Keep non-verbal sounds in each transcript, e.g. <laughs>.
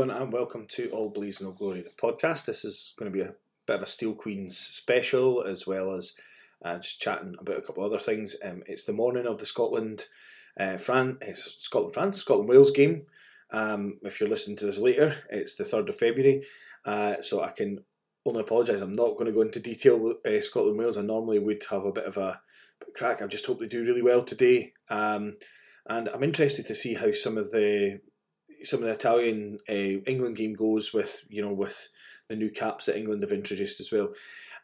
Everyone, and welcome to All Blaze No Glory, the podcast. This is going to be a bit of a Steel Queens special, as well as uh, just chatting about a couple other things. Um, it's the morning of the Scotland, uh, Fran- uh, Scotland France, Scotland Wales game. Um, if you're listening to this later, it's the third of February, uh, so I can only apologise. I'm not going to go into detail with uh, Scotland Wales. I normally would have a bit of a crack. I just hope they do really well today. Um, and I'm interested to see how some of the some of the Italian uh, England game goes with you know with the new caps that England have introduced as well.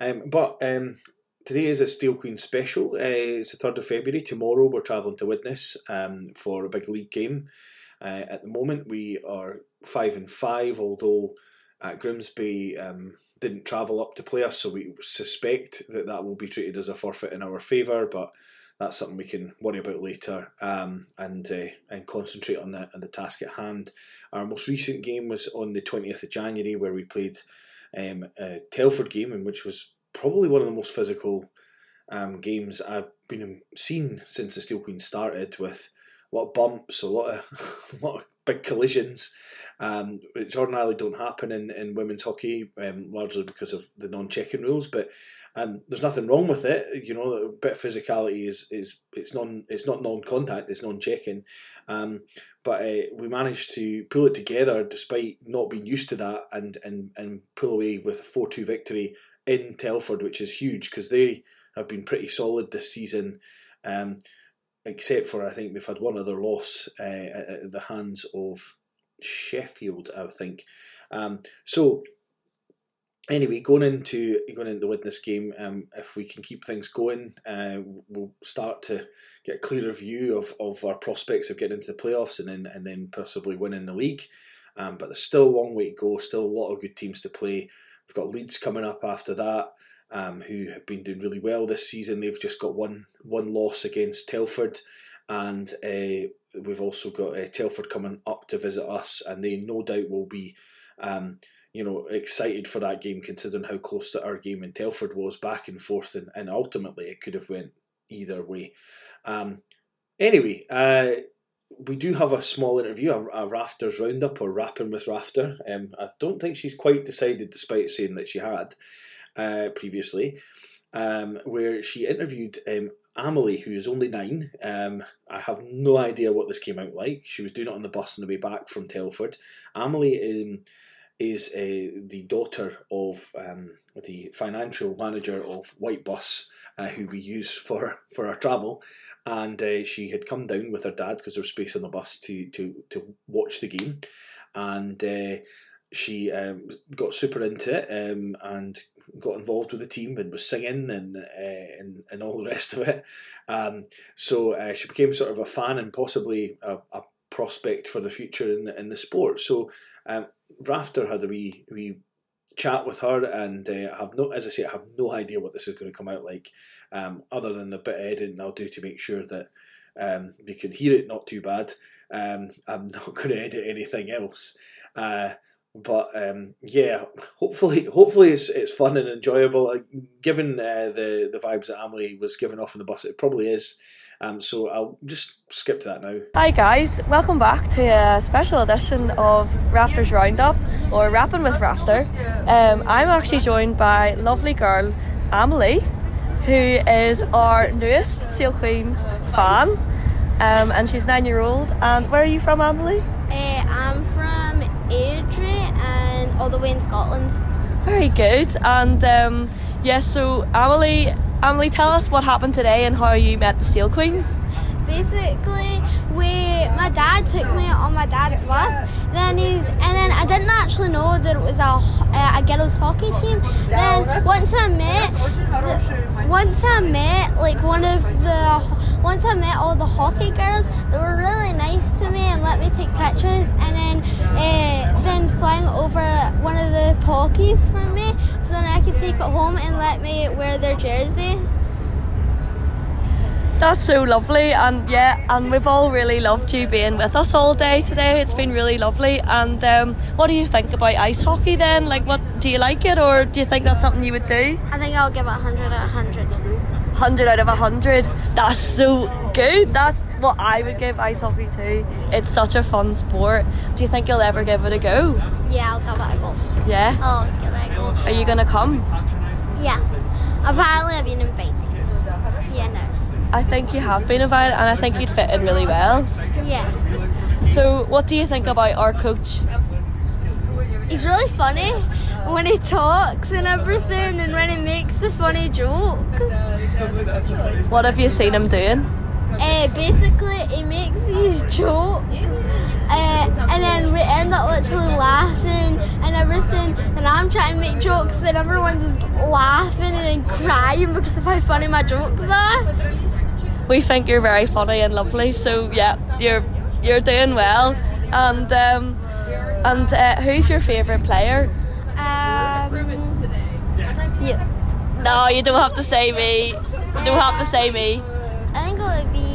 Um, but um, today is a Steel Queen special. Uh, it's the third of February. Tomorrow we're travelling to Widnes um, for a big league game. Uh, at the moment we are five and five, although at Grimsby um, didn't travel up to play us, so we suspect that that will be treated as a forfeit in our favour. But that's something we can worry about later um, and uh, and concentrate on the on the task at hand. Our most recent game was on the twentieth of January, where we played um, a Telford game, in which was probably one of the most physical um, games I've been seen since the Steel Queen started, with a lot of bumps, a lot of <laughs> a lot of big collisions, um, which ordinarily don't happen in, in women's hockey, um, largely because of the non-checking rules. But and there's nothing wrong with it. You know, a bit of physicality is is it's non it's not non-contact, it's non-checking. Um, but uh, we managed to pull it together despite not being used to that, and and and pull away with a four two victory in Telford, which is huge because they have been pretty solid this season. Um, except for I think they've had one other loss uh, at the hands of Sheffield, I think. Um, so anyway, going into going into the Widnes game, um, if we can keep things going, uh, we'll start to get a clearer view of, of our prospects of getting into the playoffs and then and then possibly winning the league. Um, but there's still a long way to go. Still a lot of good teams to play. We've got Leeds coming up after that, um, who have been doing really well this season. They've just got one one loss against Telford, and uh, we've also got uh, Telford coming up to visit us, and they no doubt will be. Um, you know, excited for that game considering how close to our game in Telford was back and forth, and, and ultimately it could have went either way. Um, anyway, uh, we do have a small interview, a, a Rafters roundup or rapping with Rafter. Um, I don't think she's quite decided, despite saying that she had uh, previously, um, where she interviewed um, Amelie, who is only nine. Um, I have no idea what this came out like. She was doing it on the bus on the way back from Telford. Amelie um, is uh, the daughter of um, the financial manager of White Bus, uh, who we use for, for our travel. And uh, she had come down with her dad because there was space on the bus to, to, to watch the game. And uh, she um, got super into it um, and got involved with the team and was singing and uh, and, and all the rest of it. Um, so uh, she became sort of a fan and possibly a, a prospect for the future in the, in the sport. So um, Rafter had a wee, wee chat with her, and uh, I have no, as I say, I have no idea what this is going to come out like, um, other than the bit of editing I'll do to make sure that um, they can hear it not too bad. Um, I'm <laughs> not going to edit anything else. Uh, but um, yeah, hopefully, hopefully it's it's fun and enjoyable. given uh, the the vibes that Amelie was giving off in the bus, it probably is. Um, so I'll just skip to that now. Hi guys, welcome back to a special edition of Rafters Roundup or Rapping with Rafter. Um, I'm actually joined by lovely girl Amelie, who is our newest Steel Queens fan, um, and she's nine year old. And where are you from, Amelie? Uh, I'm from Airdrie and all the way in Scotland. Very good. And um, yes, yeah, so Amelie Emily, tell us what happened today and how you met the Steel Queens. Basically, we my dad took me on my dad's bus. Then he's and then I didn't actually know that it was a, a girls hockey team. Then once I met once I met like one of the once I met all the hockey girls, they were really nice to me and let me take pictures. And then uh, then flying over one of the pockies for me so then I can take it home and let me wear their jersey. That's so lovely, and yeah, and we've all really loved you being with us all day today. It's been really lovely. And um, what do you think about ice hockey then? Like, what do you like it, or do you think that's something you would do? I think I'll give it 100 out of 100. 100 out of 100. That's so Good. That's what I would give ice hockey too. It's such a fun sport. Do you think you'll ever give it a go? Yeah, I'll give it a go. Yeah. I'll always give it a go. Are you gonna come? Yeah. Apparently, I've been invited. Yeah, no. I think you have been invited, and I think you'd fit in really well. Yeah. So, what do you think about our coach? He's really funny when he talks and everything, and when he makes the funny jokes. What have you seen him doing? Uh, basically, he makes these jokes, uh, and then we end up literally laughing and everything. And I'm trying to make jokes, and everyone's just laughing and then crying because of how funny my jokes are. We think you're very funny and lovely. So, yeah, you're you're doing well. And um, and uh, who's your favourite player? Um, you. No, you don't have to say me. You don't have to say me. I think it would be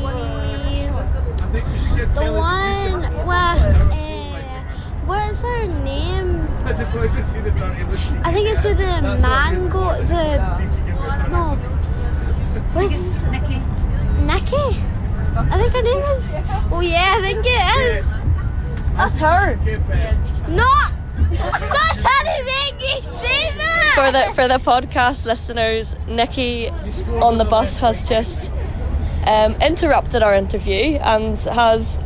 the one with. Uh, what is her name? I just wanted to see the dirty. I think it's with the mango. The no. What is Nikki. Nikki? I think her name is. Oh yeah, I think it is. That's her. No, stop trying to make me say that. For the for the podcast listeners, Nikki on the bus has just um, interrupted our interview and has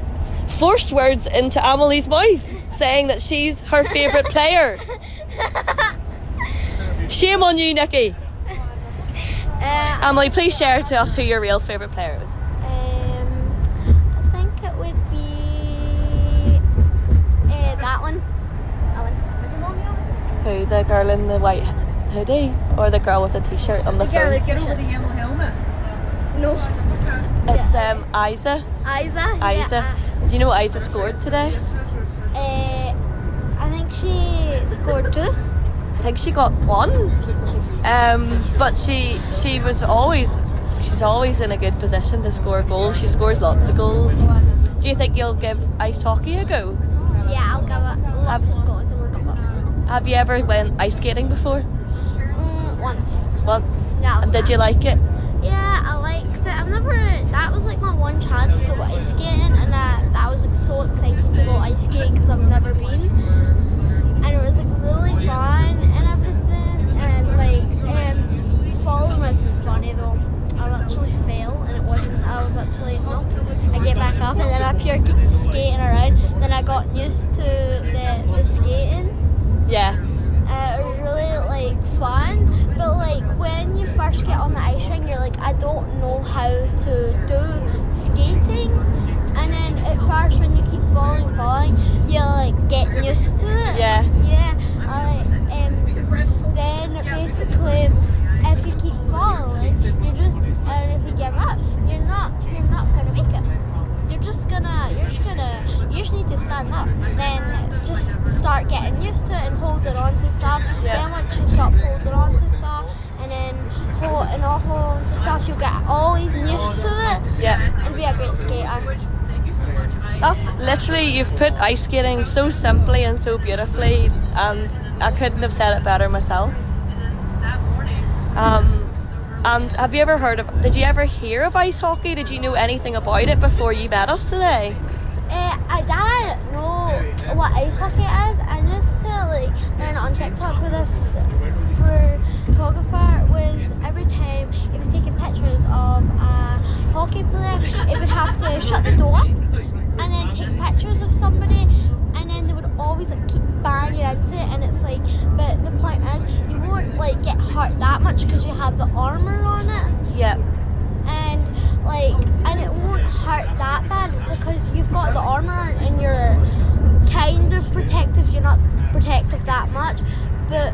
forced words into Amelie's mouth, saying that she's her favourite player. Shame on you, Nikki. Uh, Amelie, please share to us who your real favourite player is. um, I think it would be uh, that one. That one. Who, the girl in the white hoodie or the girl with the t-shirt on the, The girl phone? with Get over the yellow helmet. No, It's um, Isa. Isa. Isa. Yeah, Do you know what Isa scored today? uh, I think she scored two. I think she got one. Um, but she she was always she's always in a good position to score goals. She scores lots of goals. Do you think you'll give ice hockey a go? Yeah, I'll give it lots of goals and we'll give it. Have you ever went ice skating before? Mm, once. Once. No. And did you like it? Yeah, I liked it. I've never. That was like my one chance to go ice skating, and I, I was like so excited to go ice skating because I've never been. And it was like really fun and everything, and like um, falling wasn't funny though. I actually fell, and it wasn't. I was actually no. I get back up, and then up here keep skating around. Then I got used to the the skating. Yeah. Uh, it was really like fun, but like when you first get on the ice rink, you're like, I don't know how to do skating, and then at first when you keep falling, falling, you're like getting used to it. Yeah. Yeah. I, um, then basically, if you keep falling, you just and if you give up, you're not you're not gonna make it. You're just gonna you're just gonna you just need to stand up. Then just start getting used to it and holding on to stuff. Yeah. Then once you stop holding on to stuff and then hold and all hold stuff, you'll get always used to it Yeah. and be a great skater. That's literally you've put ice skating so simply and so beautifully, and I couldn't have said it better myself. Um, and have you ever heard of? Did you ever hear of ice hockey? Did you know anything about it before you met us today? Uh, I didn't know what ice hockey is. I used to like learn it on TikTok with this photographer was every time he was taking pictures of a hockey player, he would have to shut the door and then take pictures of somebody and then they would always like keep banging into it and it's like but the point is you won't like get hurt that much because you have the armour on it Yep. and like and it won't hurt that bad because you've got the armor and you're kind of protective you're not protective that much but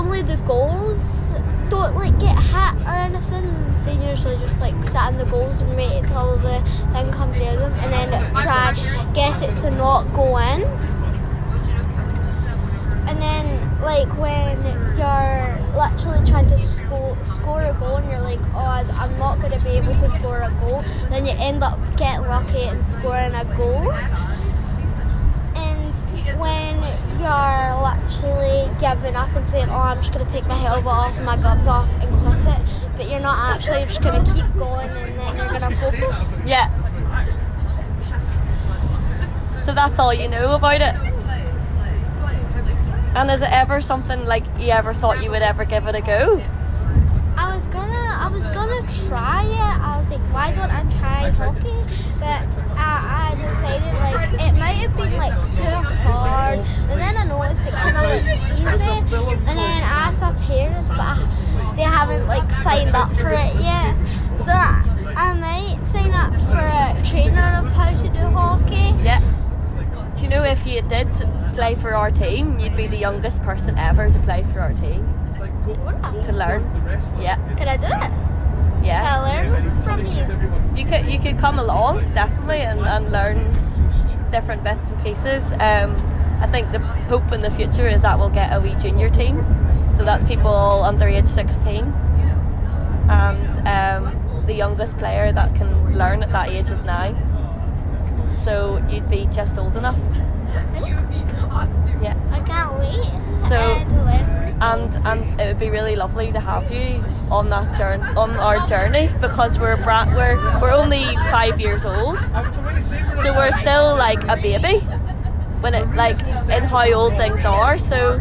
only the goals don't like get hit or anything. They usually just like sit in the goals and wait until the thing comes near them and then try get it to not go in. And then like when you're literally trying to score score a goal and you're like oh I'm not going to be able to score a goal then you end up getting lucky and scoring a goal you're literally giving up and saying oh I'm just going to take my helmet off and my gloves off and quit it. But you're not actually just gonna keep going and then you're gonna focus. Yeah. So that's all you know about it. And is it ever something like you ever thought you would ever give it a go? I was gonna I was gonna try it. I was like, why don't I try hockey? But I, I decided like it might have been like too hard. And then I noticed it kind of looked easy. And then I asked my parents, but they haven't like signed up for it yet. So I might sign up for a trainer of how to do hockey. Yeah. Do you know if you did play for our team, you'd be the youngest person ever to play for our team to learn. Yeah, Could I do it? Could yeah. I learn from you? You could you could come along definitely and, and learn different bits and pieces. Um, I think the hope in the future is that we'll get a wee junior team. So that's people all under age 16. And um, the youngest player that can learn at that age is nine. So you'd be just old enough. Yeah. I can't wait. So- I to learn. And and it would be really lovely to have you on that journey on our journey because we're bra- we're we're only five years old. So we're still like a baby when it like in how old things are. So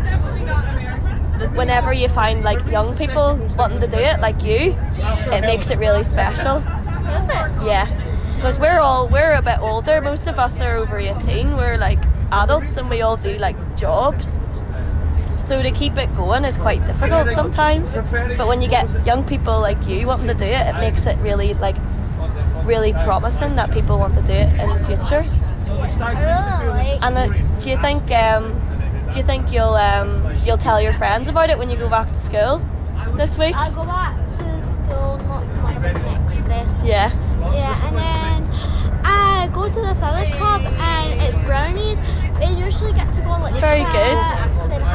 whenever you find like young people wanting to do it like you it makes it really special. Yeah because we're all we're a bit older. Most of us are over 18 we're like adults and we all do like jobs so to keep it going is quite difficult sometimes but when you get young people like you wanting to do it it makes it really like really promising that people want to do it in the future I really like and uh, do you think um, do you think you'll um, you'll tell your friends about it when you go back to school this week I go back to school not tomorrow but next day. yeah Yeah, and then I go to this other club and it's brownies. We usually get to go like Very good.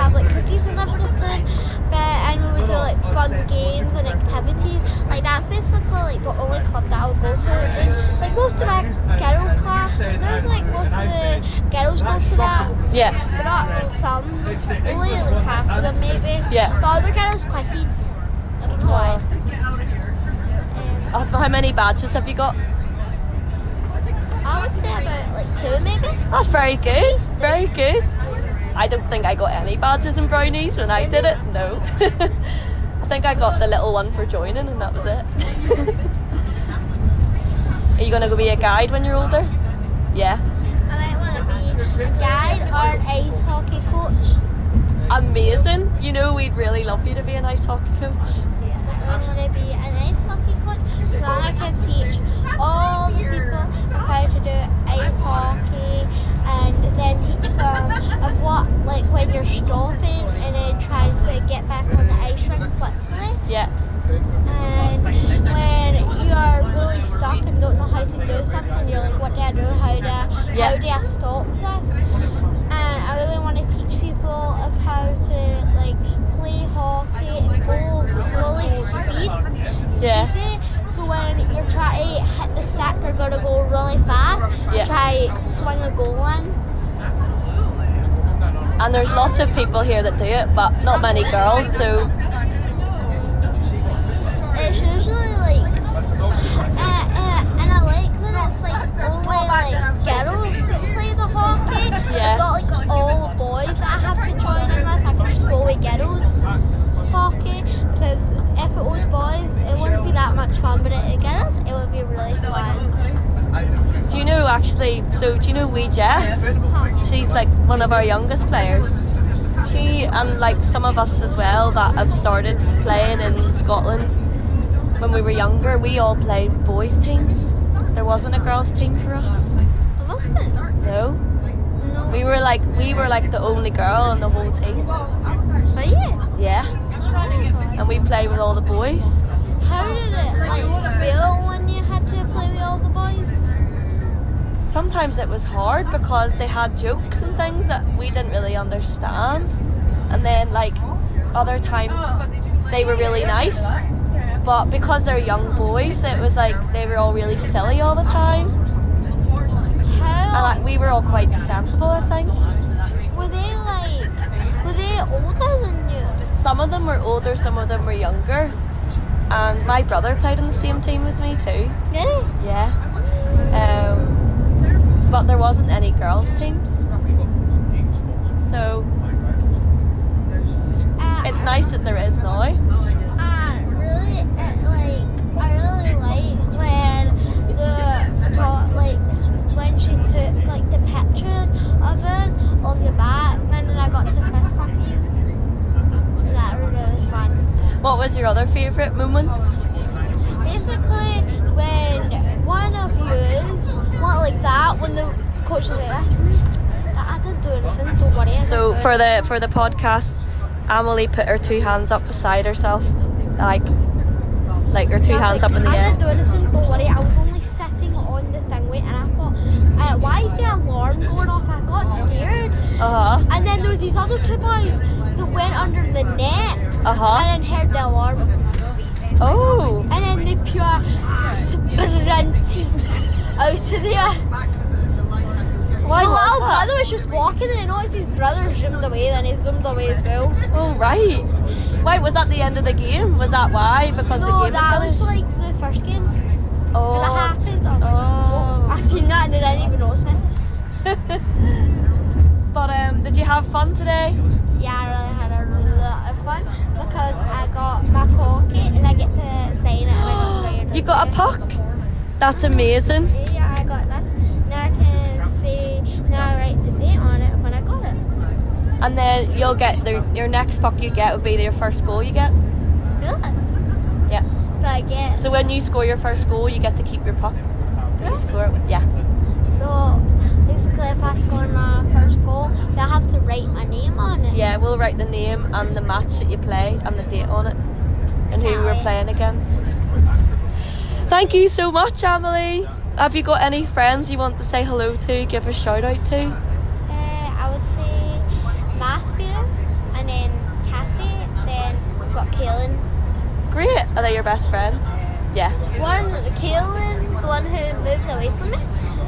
Have like cookies and everything. But and we would do like fun games and activities. Like that's basically like the only club that I would go to. And, like most of my girl class, there's like most of the girls go to that. yeah But not some. Only like half of them maybe. Yeah. But other girls quite kids. I don't know why. Um, how many badges have you got I would say about like two maybe. That's very good. Very good. I don't think I got any badges and brownies when I did it. No. <laughs> I think I got the little one for joining, and that was it. <laughs> Are you gonna go be a guide when you're older? Yeah. I might want to be a guide or an ice hockey coach. Amazing. You know we'd really love you to be an ice hockey coach. I want to be an ice hockey coach so I can teach all the people how to do ice hockey and then teach them of what, like when you're stopping and then trying to get back on the ice rink quickly. Yeah. And when you are really stuck and don't know how to do something, you're like, what do I do? How do I, Yeah. how do I stop this? And I really want to teach people of how to like play hockey and go really speed. Yeah. speedy. So when you're trying to hit the stick or gotta go really fast, Yeah. try swing a goal in. And there's lots of people here that do it, but not many girls. So It's usually like, uh, uh, and I like when it's like only like girls that play the hockey. Yeah. It's not like all boys that I have to join in with. I can just go with girls hockey because if it was boys, it wouldn't be that much fun. But it girls, it would be really fun. do you know actually? So do you know Wee Jess? She's like one of our youngest players. She and like some of us as well that have started playing in Scotland when we were younger. We all played boys teams. There wasn't a girls team for us. Wasn't? No, No. we were like we were like the only girl in the whole team. Were you? Yeah, and we played with all the boys. How did it like feel Sometimes it was hard because they had jokes and things that we didn't really understand, and then like other times they were really nice. But because they're young boys, it was like they were all really silly all the time, and like we were all quite sensible. I think were they like? Were they older than you? some of them were older, some of them were younger. and my brother played in the same team as me too. Really? Yeah. Um, but there wasn't any girls' teams. So Uh, it's nice that there is now. I really like. When the like when she took like the pictures of us on the back, and then I got fist puppies. That was really fun. What was your other favourite moments? Basically, when one of yous went like that, when the coach was like I I didn't do anything. Don't worry. So for anything. the for the podcast, Amelie put her two hands up beside herself, like like her two was hands like, up in the I air. I didn't do anything, don't worry. I was only sitting on the thing waiting, and I thought, uh, why is the alarm going off? I got scared. Uh huh. And then there was these other two boys that went under the net Uh huh. and then heard the alarm. Oh. And then they pure sprinted out to there. Why the was little that? brother was just walking and I noticed his brother zoomed away, then he zoomed away as well. Oh right. Wait, was that the end of the game? Was that why? Because the No, game that was like the first game. oh. When it happened, I was like, Oh. oh. I seen that and they didn't even notice me. <laughs> But um, did you have fun today? Yeah, I really had a lot of fun because I got my pocket and I get to sign it and I got <gasps> fired. You got a puck. That's amazing. Yeah, I got that. Now I can see, now I write the date on it when I got it. And then you'll get the, your next puck you get would be your first goal you get. Really? Yeah. So I get, So when you score your first goal, you get to keep your puck. You score it. Yeah. so basically if I score my first goal, do I have to write my name on it? Yeah, we'll write the name and the match that you played and the date on it and who you were playing against. Thank you so much, Emily. Have you got any friends you want to say hello to, give a shout out to? Uh, I would say Matthew and then Cassie, then we've got Kaelin. Great. Are they your best friends? Yeah. One, Kaelin, the one who moved away from me,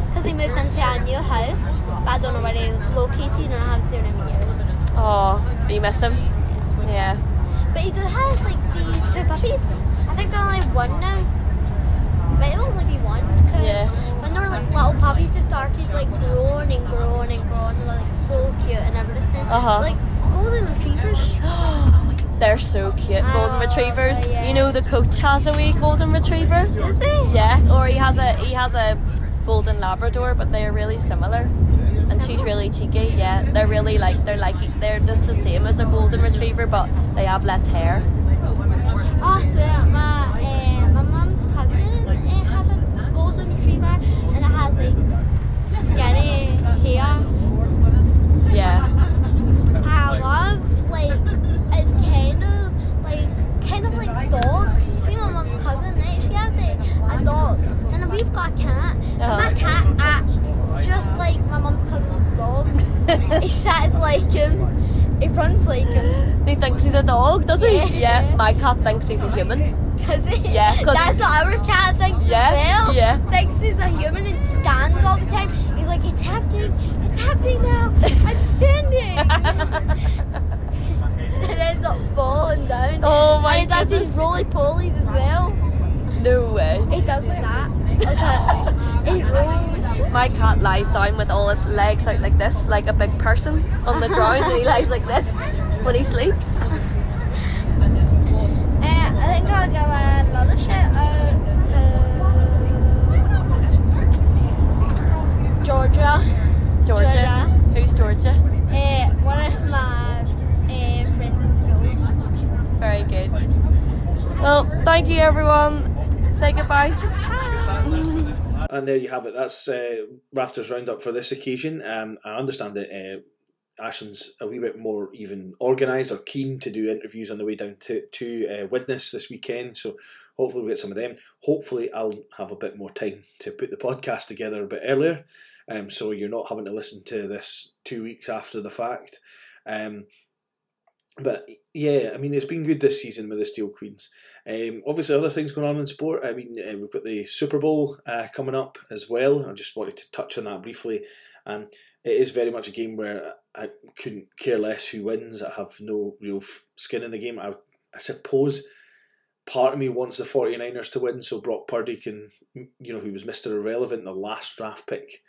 because he moved into a new house, but I don't know where he's located and I haven't seen him in years. Oh, you miss him? Yeah. But he does has like these two puppies. I think they're only one now. Might only be one. Yeah. When they were like little puppies, they started like growing and growing and growing. They were like so cute and everything. Uh-huh. Like golden retrievers. <gasps> <gasps> <gasps> They're so cute, golden oh, retrievers. it, yeah. You know the coach has a wee golden retriever. Is he? Yeah, or he has a he has a golden labrador, but they are really similar. And she's really cheeky. Yeah, they're really like they're like they're just the same as a golden retriever, but they have less hair. Oh, I swear, my uh, my mum's cousin uh, has a golden retriever and it has like skinny hair. Yeah, I love like it's kind of like kind of like dogs. You see my mum's cousin, right? She has a, a dog, and we've got a cat. And Uh-huh. my cat acts just like my mum's cousin's dog. he sits like him. He runs like him. he thinks he's a dog, does he? Yeah. Yeah, my cat thinks he's a human. Does he? Yeah, That's what our cat thinks Yeah, as well. yeah. Thinks he's a human and stands all the time. He's like, it's happening, it's happening now. I'm standing. <laughs> <laughs> and ends up falling down. Oh my And he does these roly polies as well. No way. He does like that. Like that. he rolls. My cat lies down with all its legs out like this, like a big person on the <laughs> ground, and he lies like this when he sleeps. I think I'll give another shout to Georgia. Georgia. Georgia. Who's Georgia? Uh, one of my uh, friends in school. Very good. Well, thank you everyone. Say goodbye. And there you have it. That's uh, Rafters Roundup for this occasion. Um, I understand that uh, Ashton's a wee bit more even organised or keen to do interviews on the way down to, to uh, this weekend. So hopefully we'll get some of them. Hopefully I'll have a bit more time to put the podcast together a bit earlier. Um, so you're not having to listen to this two weeks after the fact. Um, but yeah, I mean, it's been good this season with the Steel Queens. Um, obviously, other things going on in sport. I mean, uh, we've got the Super Bowl uh, coming up as well. I just wanted to touch on that briefly. And it is very much a game where I couldn't care less who wins. I have no real skin in the game. I, I suppose part of me wants the 49ers to win so Brock Purdy can, you know, who was Mr. Irrelevant, the last draft pick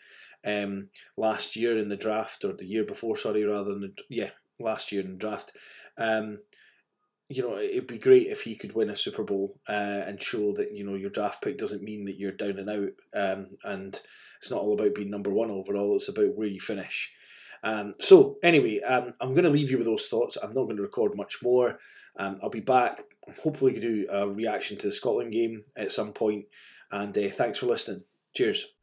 um, last year in the draft, or the year before, sorry, rather than, the, yeah, last year in the draft. Um, you know, it'd be great if he could win a Super Bowl uh, and show that, you know, your draft pick doesn't mean that you're down and out. Um, and it's not all about being number one overall, it's about where you finish. Um, so, anyway, um, I'm going to leave you with those thoughts. I'm not going to record much more. Um, I'll be back. Hopefully, do a reaction to the Scotland game at some point. And uh, thanks for listening. Cheers.